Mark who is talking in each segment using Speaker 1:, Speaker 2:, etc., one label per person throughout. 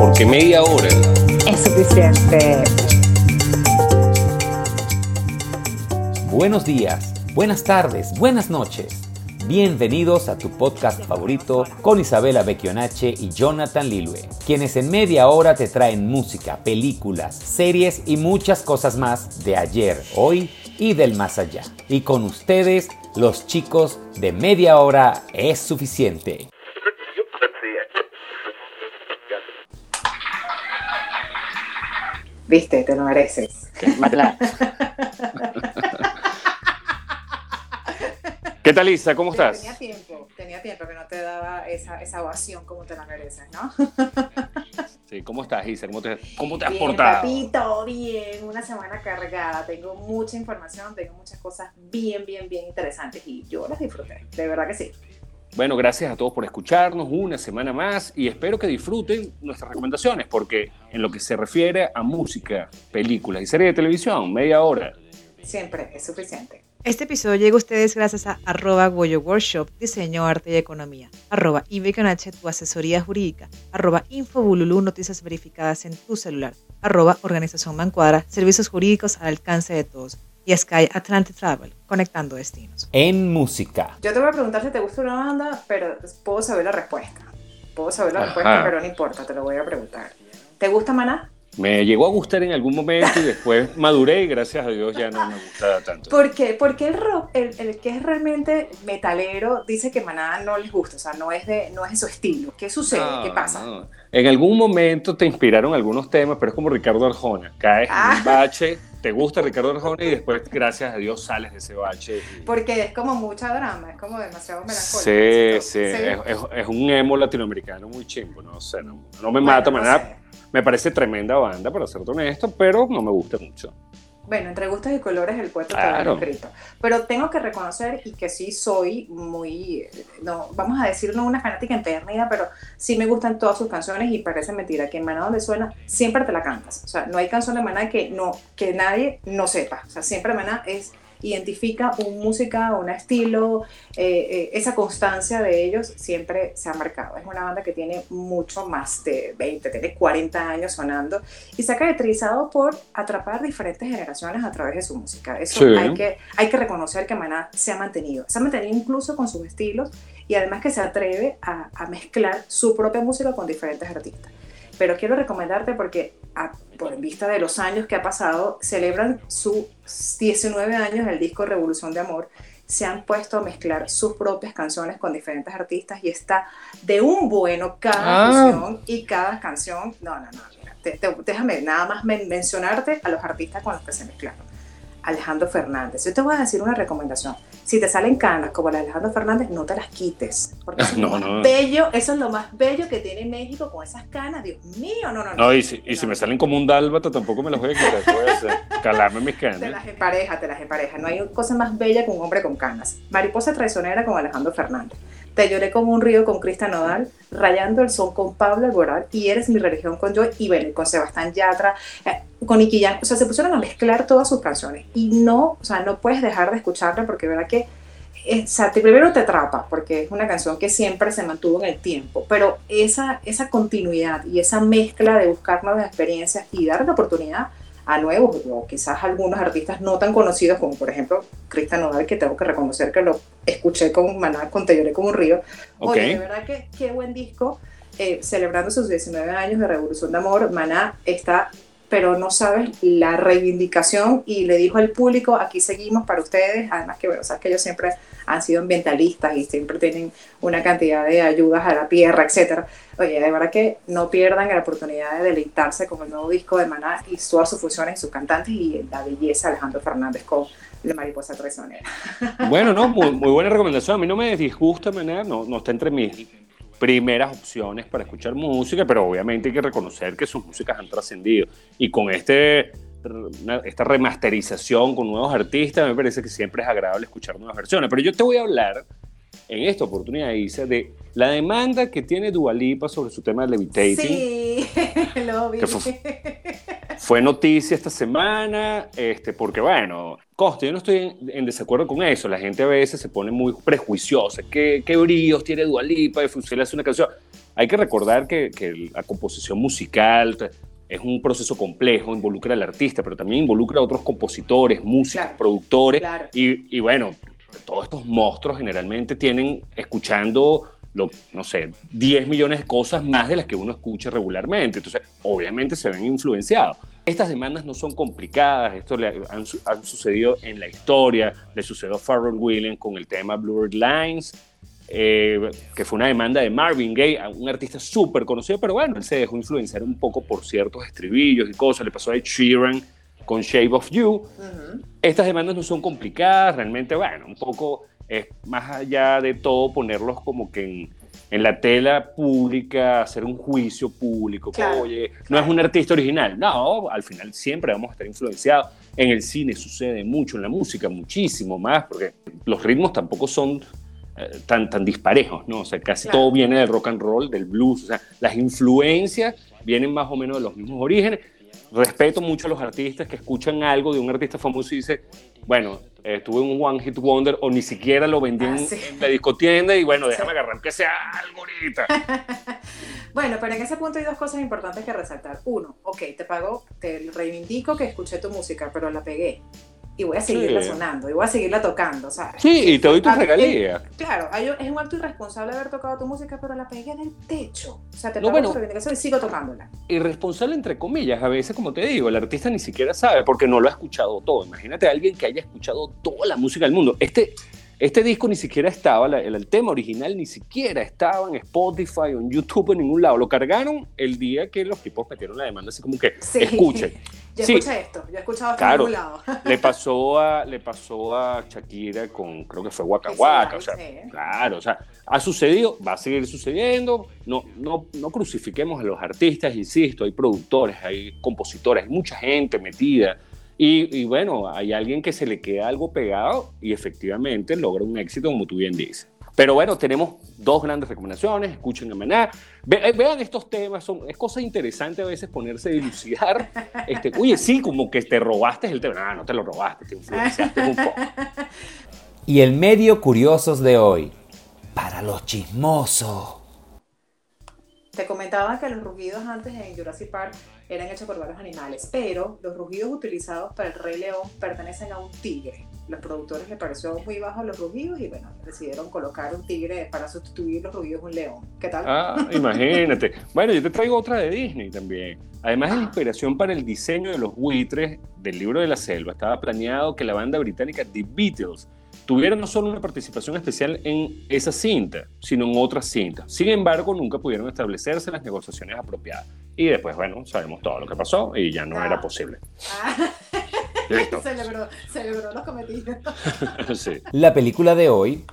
Speaker 1: porque media hora
Speaker 2: es suficiente.
Speaker 3: Buenos días, buenas tardes, buenas noches. Bienvenidos a tu podcast favorito con Isabela Becchionache y Jonathan Lilue, quienes en media hora te traen música, películas, series y muchas cosas más de ayer, hoy y del más allá. Y con ustedes, los chicos de media hora es suficiente.
Speaker 2: Viste, te lo mereces.
Speaker 1: ¿Qué tal, Isa? ¿Cómo estás?
Speaker 2: Tenía tiempo, tenía tiempo que no te daba esa, esa ovación como te la mereces, ¿no?
Speaker 1: Sí, ¿cómo estás, Isa? ¿Cómo te, cómo te has
Speaker 2: bien,
Speaker 1: portado?
Speaker 2: Papito, bien, una semana cargada, tengo mucha información, tengo muchas cosas bien, bien, bien interesantes y yo las disfruté, de verdad que sí.
Speaker 1: Bueno, gracias a todos por escucharnos una semana más y espero que disfruten nuestras recomendaciones porque en lo que se refiere a música, películas y series de televisión, media hora.
Speaker 2: Siempre es suficiente.
Speaker 4: Este episodio llega a ustedes gracias a arroba Goyo Workshop, Diseño, Arte y Economía, arroba tu asesoría jurídica, arroba Infobululu, noticias verificadas en tu celular, arroba Organización Mancuadra, servicios jurídicos al alcance de todos, y Sky Atlantic Travel, conectando destinos.
Speaker 3: En música.
Speaker 2: Yo te voy a preguntar si te gusta una banda, pero puedo saber la respuesta. Puedo saber la
Speaker 1: Ajá.
Speaker 2: respuesta, pero no importa, te lo voy a preguntar. ¿Te gusta Maná?
Speaker 1: Me llegó a gustar en algún momento y después maduré y gracias a Dios ya no me gusta tanto.
Speaker 2: ¿Por qué? Porque el rock, el, el que es realmente metalero, dice que Maná no les gusta, o sea, no es de, no es de su estilo. ¿Qué sucede?
Speaker 1: No,
Speaker 2: ¿Qué pasa?
Speaker 1: no. En algún momento te inspiraron algunos temas, pero es como Ricardo Arjona. Caes en
Speaker 2: Ah.
Speaker 1: un bache, te gusta Ricardo Arjona y después, gracias a Dios, sales de ese bache. y-
Speaker 2: Porque es como mucha drama, es como demasiado melancólico.
Speaker 1: Sí,
Speaker 2: ¿cierto?
Speaker 1: sí, es, es- es un emo latinoamericano muy chimbo, no sé, no, no me
Speaker 2: Bueno,
Speaker 1: mata,
Speaker 2: no sé.
Speaker 1: Me parece tremenda banda, para serte honesto, pero no me gusta mucho.
Speaker 2: Bueno, entre gustos y colores el poeta
Speaker 1: Claro.
Speaker 2: está escrito. Pero tengo que reconocer y que sí soy muy, no, vamos a decir no una fanática empedernida, pero sí me gustan todas sus canciones y parece mentira que en Maná donde suena siempre te la cantas. O sea, no hay canción de Maná que no que nadie no sepa. O sea, siempre Maná es identifica un música, un estilo, eh, eh, esa constancia de ellos siempre se ha marcado. Es una banda que tiene mucho más de 20, tiene 40 años sonando y se ha caracterizado por atrapar diferentes generaciones a través de su música. Eso
Speaker 1: Sí.
Speaker 2: hay, que, hay que reconocer que Maná se ha mantenido. Se ha mantenido incluso con sus estilos y además que se atreve a, a mezclar su propia música con diferentes artistas. Pero quiero recomendarte porque, a- por vista de los años que ha pasado, celebran sus 19 años del disco Revolución de Amor. Se han puesto a mezclar sus propias canciones con diferentes artistas y está de un bueno cada
Speaker 1: Ah.
Speaker 2: fusión y cada canción. No, no, no. mira, te- te- déjame nada más men- mencionarte a los artistas con los que se mezclaron. Alejandro Fernández. Yo te voy a decir una recomendación. Si te salen canas como la de Alejandro Fernández, no te las quites. Porque eso es
Speaker 1: No,
Speaker 2: más
Speaker 1: no.
Speaker 2: bello, eso es lo más bello que tiene México con esas canas. Dios mío, no, no, no.
Speaker 1: No, y si, y si me salen como un dálmata, tampoco me los voy a quitar. ¿qué voy a hacer? Calarme mis
Speaker 2: Te
Speaker 1: canas.
Speaker 2: las empareja, te las empareja. No hay cosa más bella que un hombre con canas. Mariposa traicionera con Alejandro Fernández. Te lloré como un río con Cristian Nodal, rayando el son con Pablo Alborán y eres mi religión con Joy y bueno, con Sebastián Yatra, eh, con Nicky Jam. O sea, se pusieron a mezclar todas sus canciones y no, o sea, no puedes dejar de escucharla porque verdad que eh, o sea, te- primero te atrapa porque es una canción que siempre se mantuvo en el tiempo, pero esa, esa continuidad y esa mezcla de buscar nuevas experiencias y dar la oportunidad a nuevos o quizás algunos artistas no tan conocidos como por ejemplo Cristian Nodal que tengo que reconocer que lo escuché con Maná, con Te lloré como un río.
Speaker 1: Ok.
Speaker 2: Oye, de verdad que qué buen disco, eh, celebrando sus 19 años de Revolución de Amor, Maná está, pero no sabes la reivindicación y le dijo al público, aquí seguimos para ustedes, además que bueno, sabes que ellos siempre han sido ambientalistas y siempre tienen una cantidad de ayudas a la tierra, etcétera. Oye, de verdad que no pierdan la oportunidad de deleitarse con el nuevo disco de Maná y todas sus fusiones y sus cantantes y la belleza de Alejandro Fernández con la mariposa traicionera.
Speaker 1: Bueno, no, muy, buena recomendación. A mí no me disgusta, Maná, no, no está entre mis primeras opciones para escuchar música, pero obviamente hay que reconocer que sus músicas han trascendido. Y con este, esta remasterización con nuevos artistas, me parece que siempre es agradable escuchar nuevas versiones. Pero yo te voy a hablar en esta oportunidad, Isa, de la demanda que tiene Dualipa sobre su tema de levitating.
Speaker 2: Sí, lo vi.
Speaker 1: Que fue- Fue noticia esta semana, este, porque bueno, Costa, yo no estoy en, en desacuerdo con eso. La gente a veces se pone muy prejuiciosa. ¿Qué, qué brillos tiene Dualipa de funcionar una canción? hay que recordar que, que la composición musical es un proceso complejo, involucra al artista, pero también involucra a otros compositores, músicos, productores. Y, y, bueno, todos estos monstruos generalmente tienen escuchando, lo, no sé, 10 millones de cosas más de las que uno escucha regularmente. Entonces, obviamente se ven influenciados. Estas demandas no son complicadas, esto le han, han sucedido en la historia, le sucedió a Pharrell Williams con el tema Blurred Lines, eh, que fue una demanda de Marvin Gaye, un artista súper conocido, pero bueno, él se dejó influenciar un poco por ciertos estribillos y cosas. Le pasó a Ed Sheeran con Shape of You. Estas demandas no son complicadas, realmente, bueno, un poco es más allá de todo ponerlos como que en, en la tela pública, hacer un juicio público, oye, no es un artista original. No, al final siempre vamos a estar influenciados. En el cine sucede mucho, en la música muchísimo más, porque los ritmos tampoco son eh, tan, tan disparejos, ¿no? O sea, casi todo viene del rock and roll, del blues, o sea, las influencias vienen más o menos de los mismos orígenes. Respeto mucho a los artistas que escuchan algo de un artista famoso y dicen, bueno, estuve en un One Hit Wonder o ni siquiera lo vendí en, ah, la discotienda y bueno, déjame agarrar que sea algo ahorita.
Speaker 2: bueno, pero en ese punto hay dos cosas importantes que resaltar. Uno, ok, te pago, te reivindico que escuché tu música, pero la pegué y voy a seguirla sonando y voy a seguirla tocando. Sea,
Speaker 1: sí, y te doy tu regalía.
Speaker 2: Claro, es un acto irresponsable haber tocado tu música, pero la pegué en el techo. O sea, te no, bueno, y sigo tocándola.
Speaker 1: Irresponsable entre comillas, a veces, como te digo, el artista ni siquiera sabe porque no lo ha escuchado todo. Imagínate a alguien que haya escuchado toda la música del mundo. Este, este disco ni siquiera estaba, el, tema original ni siquiera estaba en Spotify o en YouTube en ningún lado. Lo cargaron el día que los tipos metieron la demanda, así como que sí. escuchen.
Speaker 2: Yo escuché esto, yo he escuchado claro, lado.
Speaker 1: le pasó a le pasó a Shakira con creo que fue Waka Waka, o sea, claro, o sea, ha sucedido, va a seguir sucediendo. No no no crucifiquemos a los artistas, insisto, hay productores, hay compositores, hay mucha gente metida. Y, y, bueno, hay alguien que se le queda algo pegado y efectivamente logra un éxito, como tú bien dices. Pero bueno, tenemos dos grandes recomendaciones. Escuchen a Maná. Eh, vean estos temas. Son, es cosa interesante a veces ponerse a dilucidar. Este, oye, sí, como que te robaste el tema. No, no te lo robaste, te influenciaste un poco.
Speaker 3: Y el medio curiosos de hoy. Para los chismosos.
Speaker 2: Te comentaba que los rugidos antes en Jurassic Park eran hechos por varios animales, pero los rugidos utilizados para el Rey León pertenecen a un tigre. Los productores les pareció muy bajo los rugidos y bueno, decidieron colocar un tigre para sustituir los rugidos un león. ¿Qué tal?
Speaker 1: Ah, imagínate. bueno, yo te traigo otra de Disney también. Además de la inspiración para el diseño de los buitres del libro de la selva, estaba planeado que la banda británica The Beatles tuviera no solo una participación especial en esa cinta, sino en otras cintas. Sin embargo, nunca pudieron establecerse las negociaciones apropiadas. Y después, bueno, sabemos todo lo que pasó y ya no era ah. posible. Ah.
Speaker 2: celebró, celebró los cometidos.
Speaker 3: sí. La película de hoy.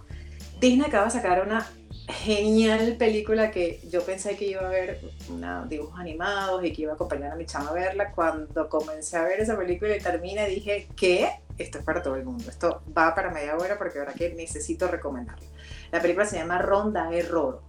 Speaker 2: Disney acaba de sacar una genial película que yo pensé que iba a ver una, dibujos animados y que iba a acompañar a mi chama a verla. Cuando comencé a ver esa película y termina, dije, ¿qué? Esto es para todo el mundo. Esto va para media hora porque ahora que necesito recomendarla. La película se llama Ronda Error.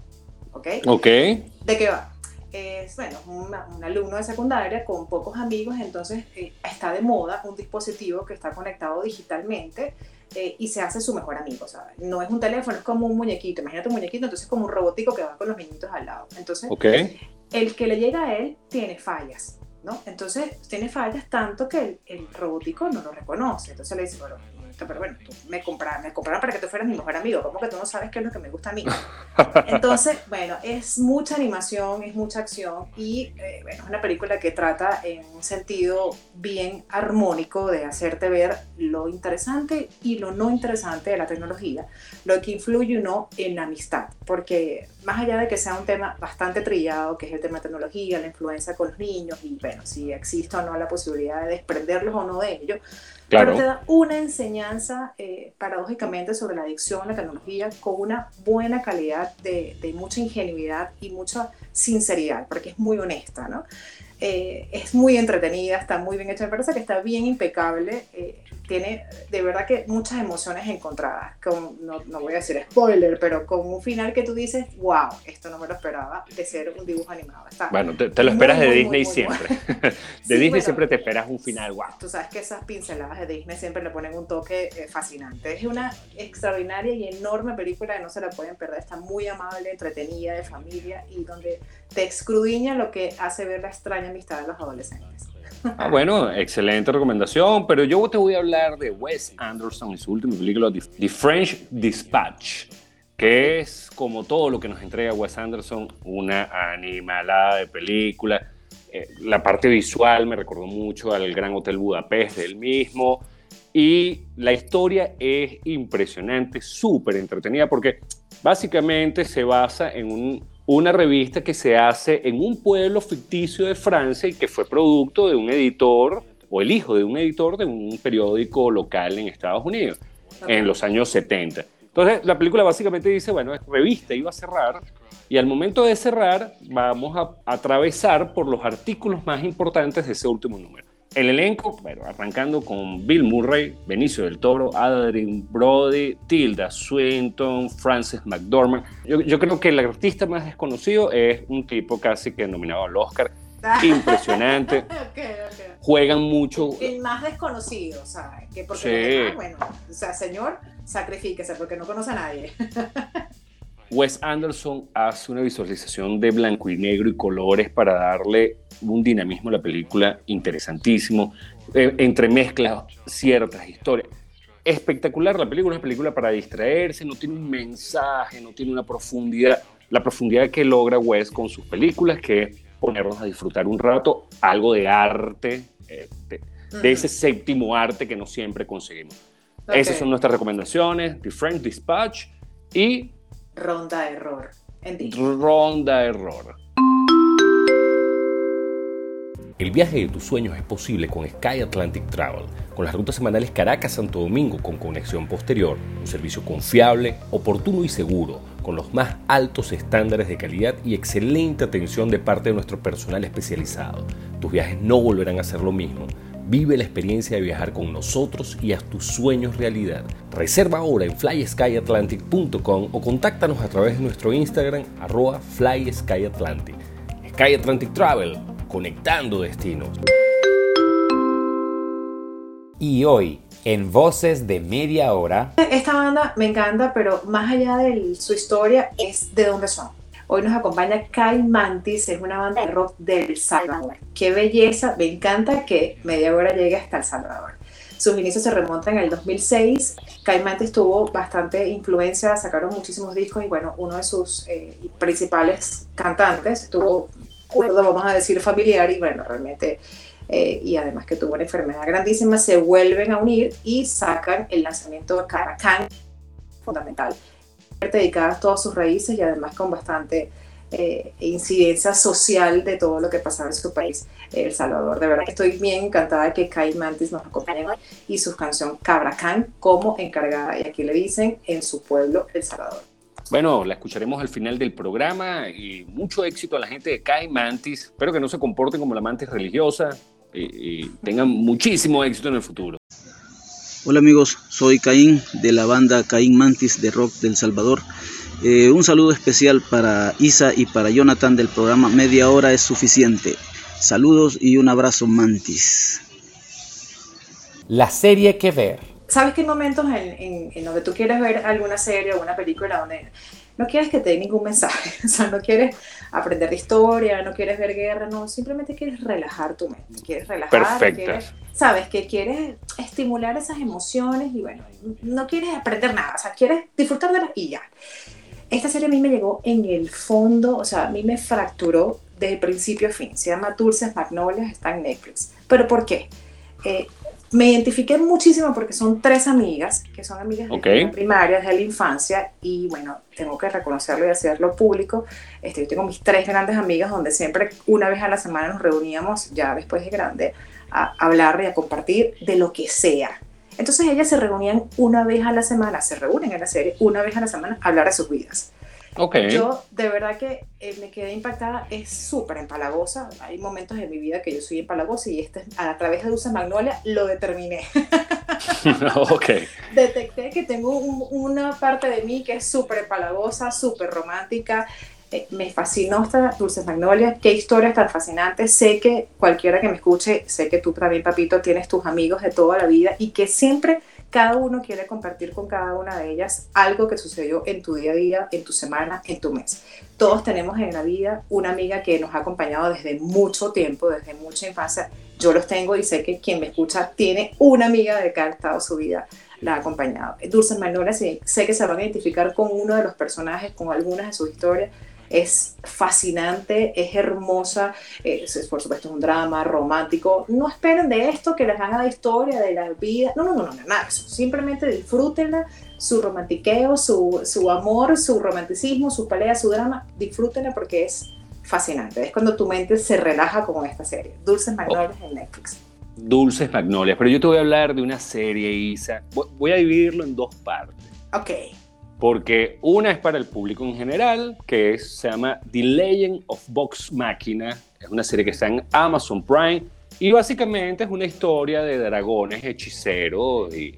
Speaker 2: ¿Ok?
Speaker 1: Ok.
Speaker 2: ¿De qué va? Es, bueno, un alumno de secundaria con pocos amigos, entonces eh, está de moda un dispositivo que está conectado digitalmente eh, y se hace su mejor amigo, ¿sabes? No es un teléfono, es como un muñequito, imagínate un muñequito, entonces es como un robótico que va con los niñitos al lado. Entonces, el que le llega a él tiene fallas, ¿no? Entonces, tiene fallas tanto que el, el robótico no lo reconoce, entonces le dice, bueno, pero bueno, tú me compraron, me compraron para que tú fueras mi mejor amigo, como que tú no sabes qué es lo que me gusta a mí. Entonces, bueno, es mucha animación, es mucha acción y eh, bueno, es una película que trata en un sentido bien armónico de hacerte ver lo interesante y lo no interesante de la tecnología, lo que influye o no en la amistad, porque más allá de que sea un tema bastante trillado, que es el tema de tecnología, la influencia con los niños y bueno, si existe o no la posibilidad de desprenderlos o no de pero te da una enseñanza eh, paradójicamente sobre la adicción la tecnología con una buena calidad de, de mucha ingenuidad y mucha sinceridad, porque es muy honesta, ¿no? Eh, es muy entretenida, está muy bien hecha, me parece que está bien impecable. Eh, tiene de verdad que muchas emociones encontradas. Con, no, no, voy a decir spoiler, pero con un final que tú dices, wow, esto no me lo esperaba de ser un dibujo animado. Está
Speaker 1: bueno, te, te lo esperas muy, de muy, Disney muy, siempre. de sí, Disney bueno, siempre te esperas un final, wow.
Speaker 2: Tú sabes que esas pinceladas de Disney siempre le ponen un toque eh, fascinante. Es una extraordinaria y enorme película que no se la pueden perder. Está muy amable, entretenida, de familia y donde te escrudiña lo que hace ver la extraña amistad de los adolescentes.
Speaker 1: Ah, bueno, excelente recomendación, pero yo te voy a hablar de Wes Anderson y su última película, The French Dispatch, que es como todo lo que nos entrega Wes Anderson, una animalada de película. Eh, la parte visual me recordó mucho al Gran Hotel Budapest del mismo. Y la historia es impresionante, súper entretenida, porque básicamente se basa en un una revista que se hace en un pueblo ficticio de Francia y que fue producto de un editor o el hijo de un editor de un periódico local en Estados Unidos en los años 70. Entonces la película básicamente dice, bueno, esta revista iba a cerrar y al momento de cerrar vamos a atravesar por los artículos más importantes de ese último número. El elenco, bueno, arrancando con Bill Murray, Benicio del Toro, Adrien Brody, Tilda Swinton, Frances McDormand. Yo, yo, creo que el artista más desconocido es un tipo casi que nominado al Oscar. Impresionante.
Speaker 2: okay, okay.
Speaker 1: Juegan mucho.
Speaker 2: El más desconocido, ¿sabes? Que porque, sí. bueno, o sea, señor, sacrifíquese porque no conoce a nadie.
Speaker 1: Wes Anderson hace una visualización de blanco y negro y colores para darle un dinamismo a la película interesantísimo, eh, entremezcla ciertas historias. Espectacular, la película es una película para distraerse, no tiene un mensaje, no tiene una profundidad, la profundidad que logra Wes con sus películas, que es ponernos a disfrutar un rato algo de arte, eh, de, de, ese séptimo arte que no siempre conseguimos. Okay. Esas son nuestras recomendaciones, The French Dispatch y
Speaker 2: Ronda Error. En
Speaker 1: Ronda Error.
Speaker 5: El viaje de tus sueños es posible con Sky Atlantic Travel, con las rutas semanales Caracas-Santo Domingo con conexión posterior, un servicio confiable, oportuno y seguro, con los más altos estándares de calidad y excelente atención de parte de nuestro personal especializado. Tus viajes no volverán a ser lo mismo. Vive la experiencia de viajar con nosotros y haz tus sueños realidad. Reserva ahora en flyskyatlantic.com o contáctanos a través de nuestro Instagram arroba flyskyatlantic. Sky Atlantic Travel, conectando destinos.
Speaker 3: Y hoy, en Voces de Media Hora.
Speaker 2: Esta banda me encanta, pero más allá de su historia, es de dónde son. Hoy nos acompaña Kai Mantis, es una banda de rock del Salvador. Qué belleza, me encanta que Media Hora llegue hasta El Salvador. Sus inicios se remontan al 2006. Kai Mantis tuvo bastante influencia, sacaron muchísimos discos y bueno, uno de sus eh, principales cantantes tuvo, vamos a decir, familiar y bueno, realmente eh, y además que tuvo una enfermedad grandísima, se vuelven a unir y sacan el lanzamiento de Caracán, fundamental, dedicada a todas sus raíces y además con bastante eh, incidencia social de todo lo que pasaba en su país, El Salvador. De verdad que estoy bien encantada de que Kai Mantis nos acompañe hoy y su canción Cabracán como encargada, y aquí le dicen, en su pueblo, El Salvador.
Speaker 1: Bueno, la escucharemos al final del programa y mucho éxito a la gente de Kai Mantis. Espero que no se comporten como la mantis religiosa, y, y tengan muchísimo éxito en el futuro.
Speaker 6: Hola amigos, soy Caín de la banda Caín Mantis de Rock del Salvador. Eh, un saludo especial para Isa y para Jonathan del programa Media Hora es Suficiente. Saludos y un abrazo Mantis.
Speaker 3: La serie que ver.
Speaker 2: ¿Sabes qué momentos en, en, en donde tú quieres ver alguna serie o una película donde no quieres que te dé ningún mensaje, o sea, no quieres aprender de historia, no quieres ver guerra, no, simplemente quieres relajar tu mente, quieres relajar, quieres, sabes, que quieres estimular esas emociones y bueno, no quieres aprender nada, o sea, quieres disfrutar de las y ya. Esta serie a mí me llegó en el fondo, o sea, a mí me fracturó desde principio a fin, se llama Dulces Magnolias, está en Netflix. ¿Pero por qué? Eh, me identifiqué muchísimo porque son tres amigas, que son amigas
Speaker 1: okay.
Speaker 2: de primaria, desde la infancia, y bueno, tengo que reconocerlo y hacerlo público. Este, yo tengo mis tres grandes amigas donde siempre una vez a la semana nos reuníamos, ya después de grande, a hablar y a compartir de lo que sea. Entonces ellas se reunían una vez a la semana, se reúnen en la serie una vez a la semana a hablar de sus vidas. Yo de verdad que eh, me quedé impactada, es súper empalagosa. Hay momentos en mi vida que yo soy empalagosa y este, a través de Dulce Magnolia lo determiné. Detecté que tengo un- una parte de mí que es súper empalagosa, súper romántica. Eh, me fascinó esta Dulce Magnolia. Qué historias tan fascinantes. Sé que cualquiera que me escuche, sé que tú también, papito, tienes tus amigos de toda la vida y que siempre cada uno quiere compartir con cada una de ellas algo que sucedió en tu día a día, en tu semana, en tu mes. Todos tenemos en la vida una amiga que nos ha acompañado desde mucho tiempo, desde mucha infancia. Yo los tengo y sé que quien me escucha tiene una amiga de cada estado de su vida la ha acompañado. Dulce sí, sé que se van a identificar con uno de los personajes, con algunas de sus historias. Es fascinante, es hermosa, es, es, por supuesto un drama romántico. No esperen de esto que les haga la historia de la vida. No, no, no, no, nada eso. Simplemente disfrútenla, su romantiqueo, su, su amor, su romanticismo, su pelea, su drama. Disfrútenla porque es fascinante. Es cuando tu mente se relaja con esta serie. Dulces Magnolias en Netflix.
Speaker 1: Dulces Magnolias. Pero yo te voy a hablar de una serie, Isa. Voy- Voy a dividirlo en dos partes.
Speaker 2: Ok.
Speaker 1: Porque una es para el público en general, que es- se llama The Legend of Vox Machina. Es una serie que está en Amazon Prime. Y básicamente es una historia de dragones, hechiceros y,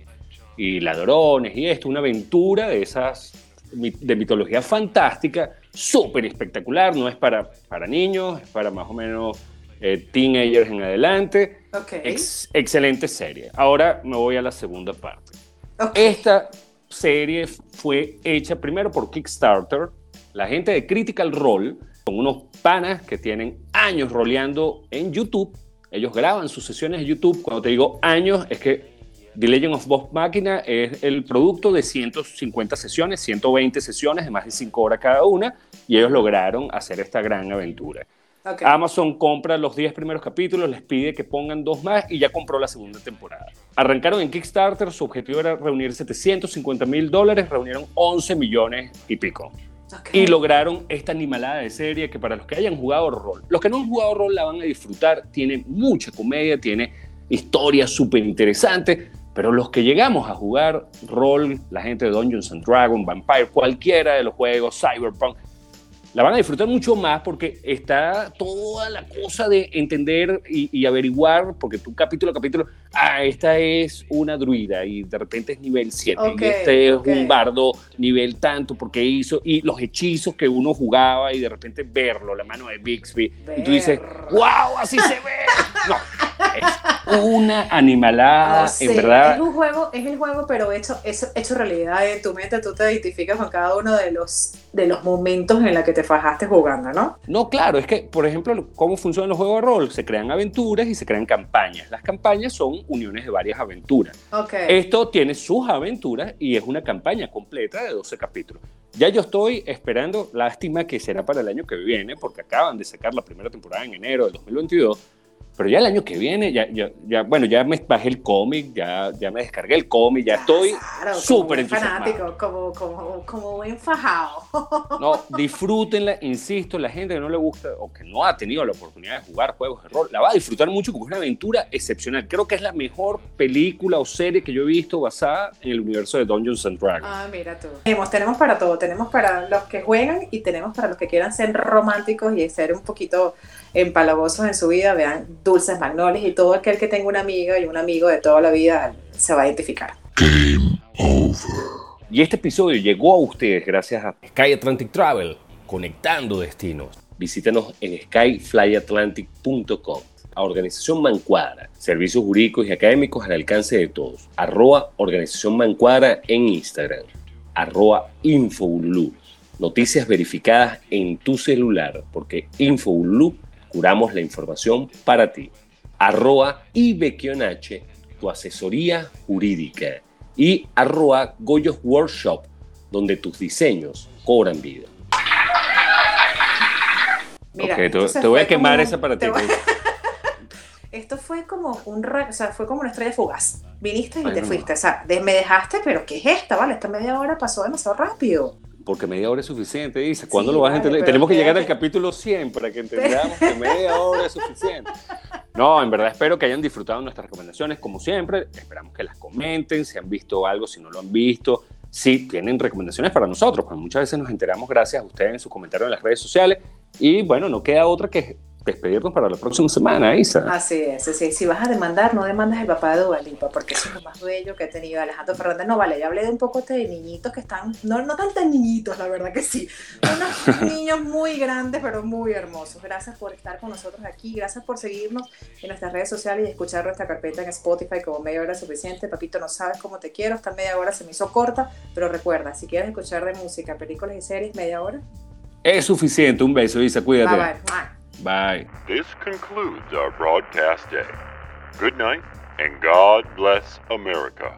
Speaker 1: y ladrones y esto. Una aventura de esas de mitología fantástica, súper espectacular. No es para, para niños, es para más o menos eh, teenagers en adelante.
Speaker 2: Ok.
Speaker 1: Ex- excelente serie. Ahora me voy a la segunda parte.
Speaker 2: ok.
Speaker 1: Esta serie fue hecha primero por Kickstarter, la gente de Critical Role, con unos panas que tienen años roleando en YouTube. Ellos graban sus sesiones de YouTube. Cuando te digo años, es que The Legend of Bob Máquina es el producto de 150 sesiones, 120 sesiones de más de 5 horas cada una, y ellos lograron hacer esta gran aventura. Amazon compra los 10 primeros capítulos, les pide que pongan dos más y ya compró la segunda temporada. Arrancaron en Kickstarter, su objetivo era reunir 750 mil dólares, reunieron 11 millones y pico. Y lograron esta animalada de serie que para los que hayan jugado rol, los que no han jugado rol la van a disfrutar, tiene mucha comedia, tiene historias súper interesantes, pero los que llegamos a jugar rol, la gente de Dungeons and Dragons, Vampire, cualquiera de los juegos, Cyberpunk, la van a disfrutar mucho más porque está toda la cosa de entender y, y averiguar, porque tú capítulo a capítulo, ah, esta es una druida y de repente es nivel 7,
Speaker 2: Ok,
Speaker 1: y este es un bardo nivel tanto, porque hizo, y los hechizos que uno jugaba y de repente verlo, la mano de Bixby, y tú dices, wow, así se ve. No, es una animalada,
Speaker 2: No sé,
Speaker 1: en verdad.
Speaker 2: Es un juego, es el juego, pero hecho, hecho, hecho realidad en tu mente, tú te identificas con cada uno de los, de los momentos en los que te fajaste jugando, ¿no?
Speaker 1: No, claro, es que, por ejemplo, cómo funcionan los juegos de rol. Se crean aventuras y se crean campañas. Las campañas son uniones de varias aventuras.
Speaker 2: Ok.
Speaker 1: Esto tiene sus aventuras y es una campaña completa de 12 capítulos. Ya yo estoy esperando, lástima que será para el año que viene, porque acaban de sacar la primera temporada en enero del 2022. Pero ya el año que viene, ya, ya, ya bueno, ya me bajé el cómic, ya, ya me descargué el cómic, ya estoy
Speaker 2: Claro,
Speaker 1: súper entusiasmado.
Speaker 2: fanático, como, como, como buen fajado.
Speaker 1: No, disfrútenla, insisto, la gente que no le gusta o que no ha tenido la oportunidad de jugar juegos de rol, la va a disfrutar mucho porque es una aventura excepcional. Creo que es la mejor película o serie que yo he visto basada en el universo de Dungeons and Dragons.
Speaker 2: Ah, mira tú. Tenemos, tenemos para todo, tenemos para los que juegan y tenemos para los que quieran ser románticos y ser un poquito empalagosos en su vida, vean Dulces Magnolias y todo aquel que tenga una amiga y un amigo de toda la vida se va a identificar.
Speaker 1: Y este episodio llegó a ustedes gracias a
Speaker 5: Sky Atlantic Travel, conectando destinos.
Speaker 1: visítanos en skyflyatlantic.com. A Organización Mancuadra, servicios jurídicos y académicos al alcance de todos. Arroba Organización Mancuadra en Instagram. Arroba Infobulú. Noticias verificadas en tu celular, porque Infobulú curamos la información para ti. Arroba IBQNH, tu asesoría jurídica. Y arroba Goyos Workshop, donde tus diseños cobran vida.
Speaker 2: Mira,
Speaker 1: Ok, te, te voy a
Speaker 2: fue
Speaker 1: quemar
Speaker 2: como-
Speaker 1: esa para ti.
Speaker 2: voy- Esto fue como un ra- o sea, fue como una estrella fugaz. Viniste y
Speaker 1: Ay,
Speaker 2: te
Speaker 1: no.
Speaker 2: fuiste. O sea, de- me dejaste, pero ¿qué es esta? Vale, esta media hora pasó demasiado rápido.
Speaker 1: Porque media hora es suficiente, dice. ¿Cuándo
Speaker 2: Sí,
Speaker 1: lo vas a entender? Tenemos que llegar al capítulo 100 para que entendamos que media hora es suficiente. No, en verdad espero que hayan disfrutado nuestras recomendaciones como siempre. Esperamos que las comenten, si han visto algo, si no lo han visto. si tienen recomendaciones para nosotros, pues muchas veces nos enteramos gracias a ustedes en sus comentarios en las redes sociales. Y bueno, no queda otra que despedirnos para la próxima semana, Isa.
Speaker 2: Así es, así Si vas a demandar, no demandas el papá de Duvalipa, porque eso es lo más bello que ha tenido Alejandro Fernández. No, vale, ya hablé de un poco de niñitos que están, no, no tan tan niñitos, la verdad que sí. Unos niños muy grandes, pero muy hermosos. Gracias por estar con nosotros aquí, gracias por seguirnos en nuestras redes sociales y escuchar nuestra carpeta en Spotify como media hora suficiente. Papito, no sabes cómo te quiero, esta media hora se me hizo corta, pero recuerda, si quieres escuchar de música, películas y series, media hora.
Speaker 1: Es suficiente, un beso, Isa, cuídate.
Speaker 2: Bye, bye.
Speaker 1: Bye.
Speaker 7: This concludes our broadcast day. Good night, and God bless America.